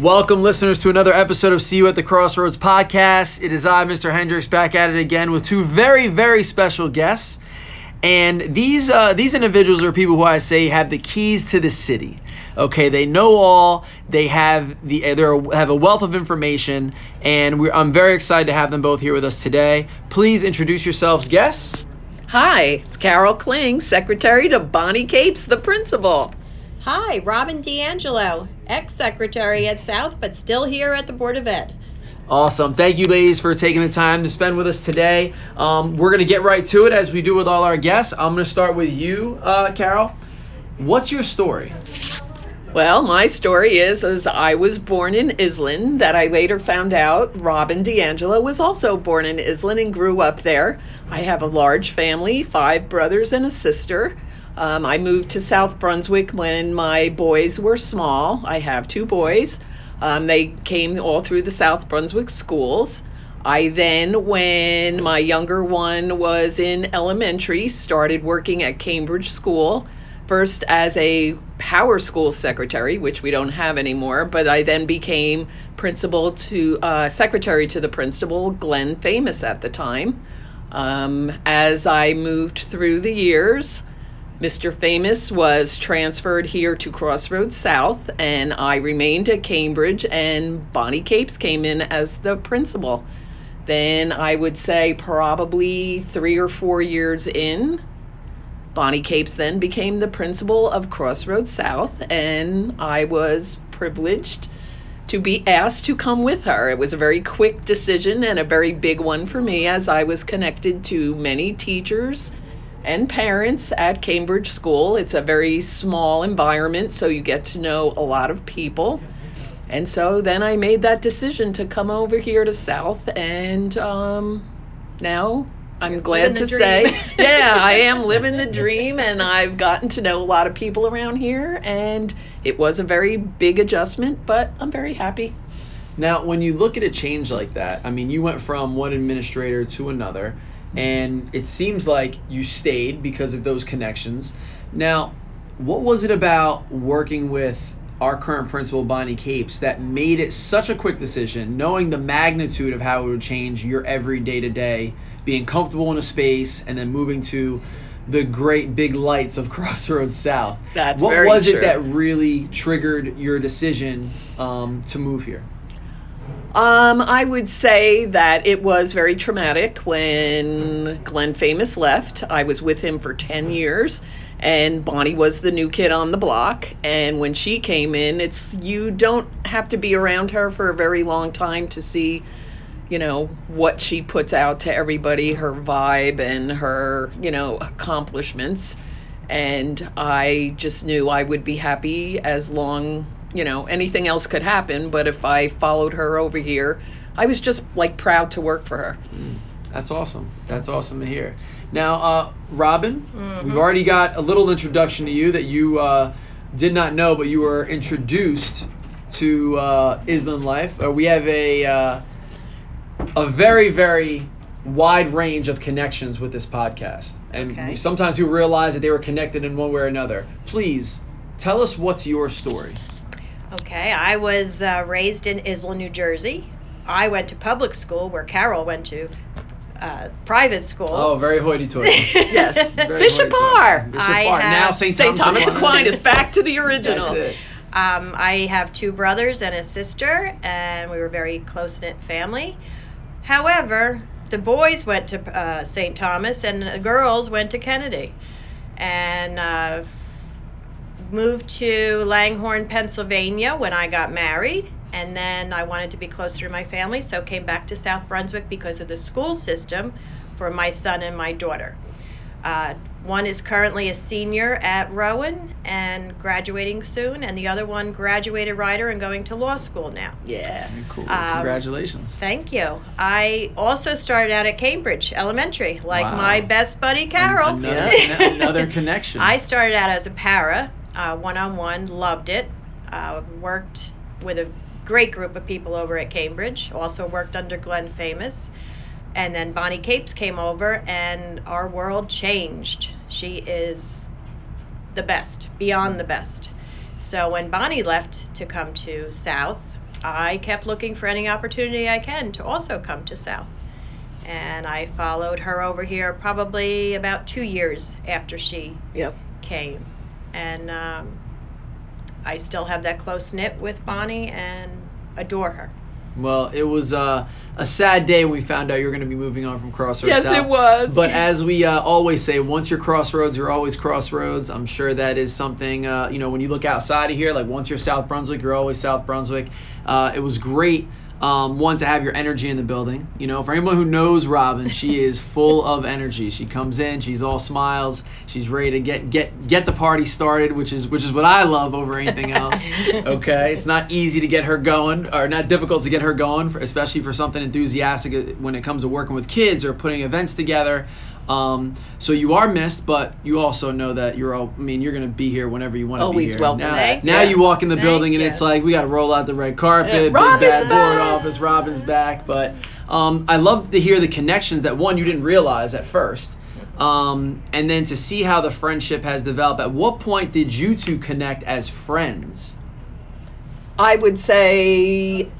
Welcome, listeners, to another episode of See You at the Crossroads podcast. It is I, Mr. Hendricks, back at it again with two very, very special guests. And these uh, these individuals are people who I say have the keys to the city. Okay, they know all. They have the they have a wealth of information, and we I'm very excited to have them both here with us today. Please introduce yourselves, guests. Hi, it's Carol Kling, secretary to Bonnie Capes, the principal. Hi, Robin D'Angelo, ex-secretary at South, but still here at the Board of Ed. Awesome. Thank you, ladies, for taking the time to spend with us today. Um, we're going to get right to it as we do with all our guests. I'm going to start with you, uh, Carol. What's your story? Well, my story is as I was born in Iselin, that I later found out Robin D'Angelo was also born in Iselin and grew up there. I have a large family, five brothers and a sister. Um, I moved to South Brunswick when my boys were small. I have two boys. Um, they came all through the South Brunswick schools. I then, when my younger one was in elementary, started working at Cambridge School, first as a power school secretary, which we don't have anymore, but I then became principal to uh, secretary to the principal, Glenn Famous at the time. Um, as I moved through the years, Mr. Famous was transferred here to Crossroads South, and I remained at Cambridge, and Bonnie Capes came in as the principal. Then I would say probably three or four years in, Bonnie Capes then became the principal of Crossroads South, and I was privileged to be asked to come with her. It was a very quick decision and a very big one for me as I was connected to many teachers and parents at Cambridge School. It's a very small environment, so you get to know a lot of people. And so then I made that decision to come over here to South, and um, now I'm You're glad to living say, yeah, I am living the dream, and I've gotten to know a lot of people around here, and it was a very big adjustment, but I'm very happy. Now, when you look at a change like that, I mean, you went from one administrator to another, and it seems like you stayed because of those connections. Now, what was it about working with our current principal, Bonnie Capes, that made it such a quick decision, knowing the magnitude of how it would change your every day to day, being comfortable in a space, and then moving to the great big lights of Crossroads South? That's what was true. it that really triggered your decision um, to move here? Um, I would say that it was very traumatic when Glenn Famous left. I was with him for 10 years and Bonnie was the new kid on the block and when she came in, it's you don't have to be around her for a very long time to see you know what she puts out to everybody, her vibe and her, you know, accomplishments. And I just knew I would be happy as long, you know, anything else could happen, but if I followed her over here, I was just like proud to work for her. That's awesome. That's awesome to hear. Now, uh, Robin, Mhm. we've already got a little introduction to you that you uh, did not know, but you were introduced to uh, Iselin life. Uh, we have a uh, a very very wide range of connections with this podcast, and Okay. sometimes we realize that they were connected in one way or another. Please tell us what's your story. Okay, I was uh, raised in Iselin, New Jersey. I went to public school where Carol went to uh, private school. Oh, very hoity-toity. Yes. Very Bishop hoity-toity. Ahr. Bishop I Ahr. Now St. St. Thomas Aquinas. Aquinas, back to the original. That's it. Um, I have two brothers and a sister, and we were a very close knit family. However, the boys went to uh, St. Thomas, and the girls went to Kennedy, and uh, moved to Langhorne, Pennsylvania when I got married. And then I wanted to be closer to my family, so came back to South Brunswick because of the school system for my son and my daughter. Uh, one is currently a senior at Rowan and graduating soon, and the other one graduated Rider and going to law school now. Yeah. Cool. Um, Congratulations. Thank you. I also started out at Cambridge Elementary, like Wow. my best buddy Carol. An- Another, Yeah. an- another connection. I started out as a para, one on one, loved it. Uh, worked with a great group of people over at Cambridge. Also worked under Glenn Famous. And then Bonnie Capes came over, and our world changed. She is the best, beyond the best. So when Bonnie left to come to South, I kept looking for any opportunity I can to also come to South. And I followed her over here probably about two years after she Yep. came. And um, I still have that close knit with Bonnie and adore her. Well, it was uh, a sad day when we found out you were going to be moving on from Crossroads. Yes, South. it was. But as we uh, always say, once you're Crossroads, you're always Crossroads. I'm sure that is something, uh, you know, when you look outside of here, like once you're South Brunswick, you're always South Brunswick. Uh, it was great. Um, one to have your energy in the building. You know, for anyone who knows Robin, she is full of energy. She comes in, she's all smiles, she's ready to get get get the party started, which is which is what I love over anything else. okay, it's not easy to get her going, or not difficult to get her going, for, especially for something enthusiastic when it comes to working with kids or putting events together. Um, so you are missed, but you also know that you're all. I mean, you're gonna be here whenever you want to be Always here. welcome. Now, Thank now you. you walk in the Thank building and you. it's like we got to roll out the red carpet, Yeah, big Robin's bad board office. Robin's back, but um, I love to hear the connections that one you didn't realize at first, um, and then to see how the friendship has developed. At what point did you two connect as friends? I would say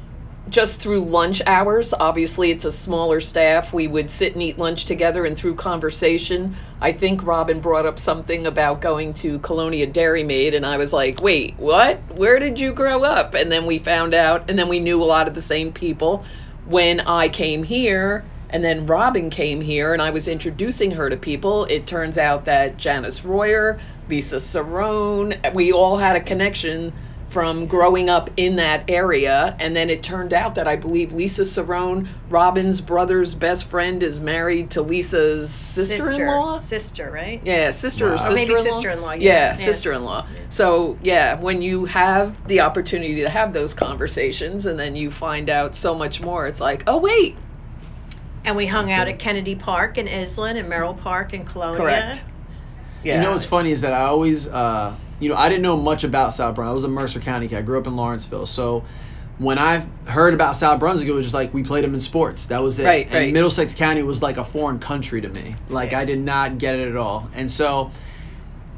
just through lunch hours. Obviously, it's a smaller staff. We would sit and eat lunch together, and through conversation, I think Robin brought up something about going to Colonia Dairy Maid, and I was like, wait, what? Where did you grow up? And then we found out, and then we knew a lot of the same people. When I came here, and then Robin came here, and I was introducing her to people. It turns out that Janice Royer, Lisa Cerrone, we all had a connection from growing up in that area. And then it turned out that I believe Lisa Cerrone, Robin's brother's best friend, is married to Lisa's sister-in-law. Sister, right? Yeah, sister Wow. or Or sister-in-law. maybe sister-in-law, yeah. Yeah, Yeah. sister-in-law. So yeah, when you have the opportunity to have those conversations, and then you find out so much more, it's like, oh wait, And we hung That's out it. at Kennedy Park in Iselin and Merrill Park in Colonia. correct. Yeah. You know what's funny is that I always, uh, you know, I didn't know much about South Brunswick. I was a Mercer County kid. I grew up in Lawrenceville. So when I heard about South Brunswick, it was just like we played them in sports. That was it. Right, and right. Middlesex County was like a foreign country to me. Like I did not get it at all. And so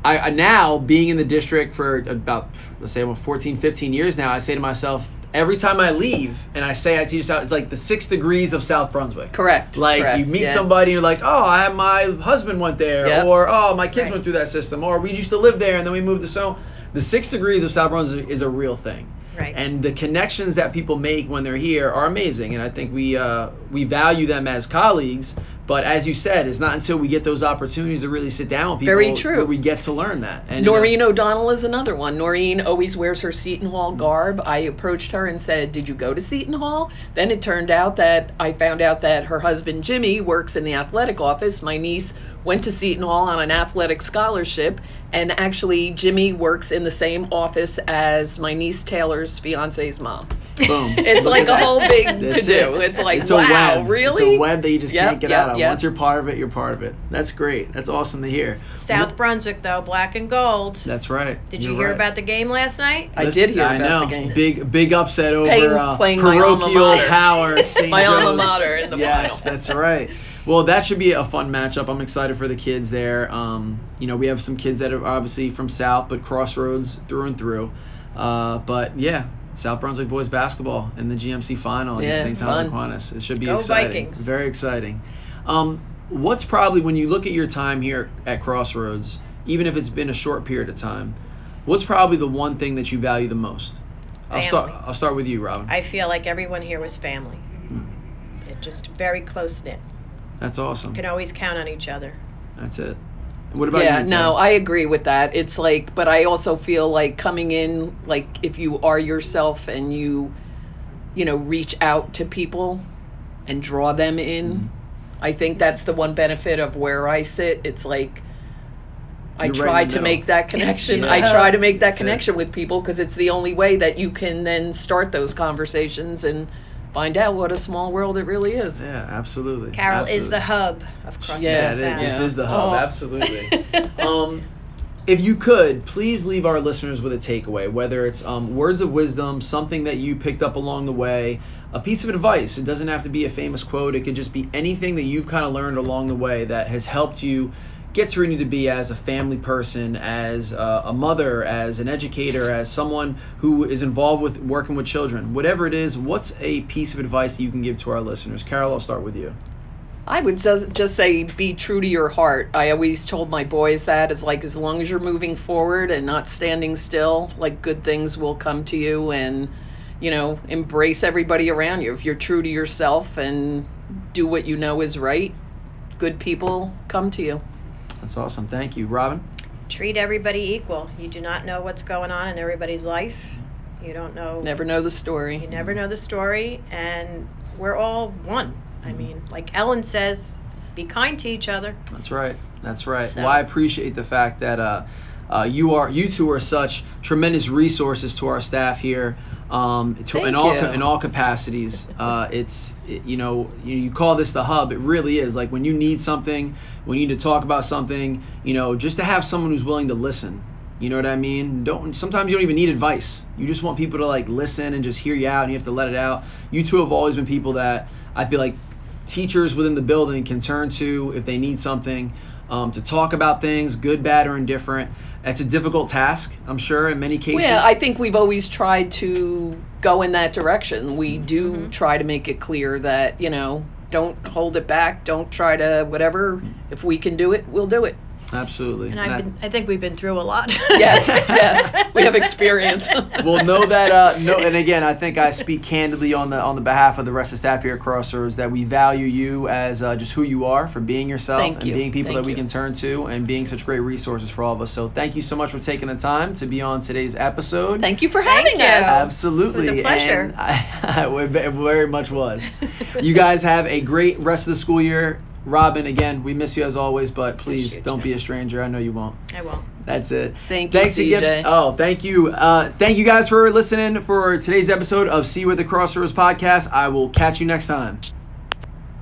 I, I now being in the district for about let's say about 14, 15 years now, I say to myself every time I leave and I say I teach South, it's like the six degrees of South Brunswick. Correct. Like correct, you meet yeah. somebody, you're like, oh, I my husband went there, Yep. or oh, my kids Right. went through that system, or we used to live there and then we moved to so. The six degrees of South Brunswick is a real thing, Right. and the connections that people make when they're here are amazing, and I think we uh, we value them as colleagues. But as you said, it's not until we get those opportunities to really sit down with people Very true. where we get to learn that. And you know, Noreen O'Donnell is another one. Noreen always wears her Seton Hall garb. I approached her and said, Did you go to Seton Hall? Then it turned out that I found out that her husband Jimmy works in the athletic office. My niece went to Seton Hall on an athletic scholarship. And actually, Jimmy works in the same office as my niece Taylor's fiance's mom. Boom. It's like a whole big to do. it. It's like, it's a wow, web. really? It's a web that you just Yep, can't get yep, out of. yep. Once you're part of it, you're part of it. That's great. That's awesome to hear. South Brunswick, though, black and gold. That's right. Did you You're hear right. about the game last night? I Listen, did hear I about know. the game. Big big upset over Playing- uh, playing my alma parochial mater. power. St. My alma mater in the yes, final. that's right. Well, that should be a fun matchup. I'm excited for the kids there. Um, you know, we have some kids that are obviously from South, but Crossroads through and through. Uh, but yeah, South Brunswick boys basketball in the GMC final Yeah, against St. Thomas. Aquinas. It should be Go exciting. Vikings. Very exciting. Um, what's probably when you look at your time here at Crossroads, even if it's been a short period of time, what's probably the one thing that you value the most? I'll start. I'll start with you, Robin. I feel like everyone here was family. Hmm. It just very close knit. That's awesome. You Can always count on each other. That's it. What about yeah, you? no, I agree with that. It's like, but I also feel like coming in, like if you are yourself and you, you know, reach out to people and draw them in, Mhm. I think that's the one benefit of where I sit. It's like I You're try the to make that connection. Yeah. I try to make that That's it. connection with people because it's the only way that you can then start those conversations and find out what a small world it really is. Yeah, absolutely. Carol is the hub of Crossroads Yeah, Yeah, it is. South. This is the hub. Oh. Absolutely. um, if you could, please leave our listeners with a takeaway, whether it's um, words of wisdom, something that you picked up along the way, a piece of advice. It doesn't have to be a famous quote. It could just be anything that you've kind of learned along the way that has helped you get to where you need to be as a family person, as a, a mother, as an educator, as someone who is involved with working with children, whatever it is, what's a piece of advice that you can give to our listeners? Carol, I'll start with you. I would just just say be true to your heart. I always told my boys that is like as long as you're moving forward and not standing still, like good things will come to you and you know, embrace everybody around you. If you're true to yourself and do what you know is right, good people come to you. That's awesome. Thank you. Robin? Treat everybody equal. You do not know what's going on in everybody's life. You don't know. Never know the story. You never know the story, and we're all one. I mean, like Ellen says, be kind to each other. That's right. That's right. So- Well, I appreciate the fact that uh, uh, you are you two are such tremendous resources to our staff here. Um, to, in all in all capacities, uh, it's it- you know you, you call this the hub. It really is. Like when you need something, when you need to talk about something, you know, just to have someone who's willing to listen. You know what I mean? Don't sometimes you don't even need advice. You just want people to like listen and just hear you out, and you have to let it out. You two have always been people that I feel like teachers within the building can turn to if they need something um, to talk about things, good, bad, or indifferent. It's a difficult task, I'm sure, in many cases. Yeah, I think we've always tried to go in that direction. We do Mhm. try to make it clear that, you know, don't hold it back. Don't try to whatever. If we can do it, we'll do it. Absolutely. And And I- I've been, I think we've been through a lot. Yes, yes, we have experience. well, know that. Uh, no, and again, I think I speak candidly on the on the behalf of the rest of staff here at Crossroads that we value you as uh, just who you are for being yourself Thank and you. being people Thank that we you. can turn to and being such great resources for all of us. So thank you so much for taking the time to be on today's episode. Thank you for Thank having you. us. Absolutely. It was a pleasure. And I, it very much was. You guys have a great rest of the school year. Robin, again, we miss you as always, but please you don't too. be a stranger. I know you won't. I won't. That's it. Thank you, Thanks again. CJ. Oh, thank you. Uh, thank you guys for listening for today's episode of See Where the Crossroads podcast. I will catch you next time.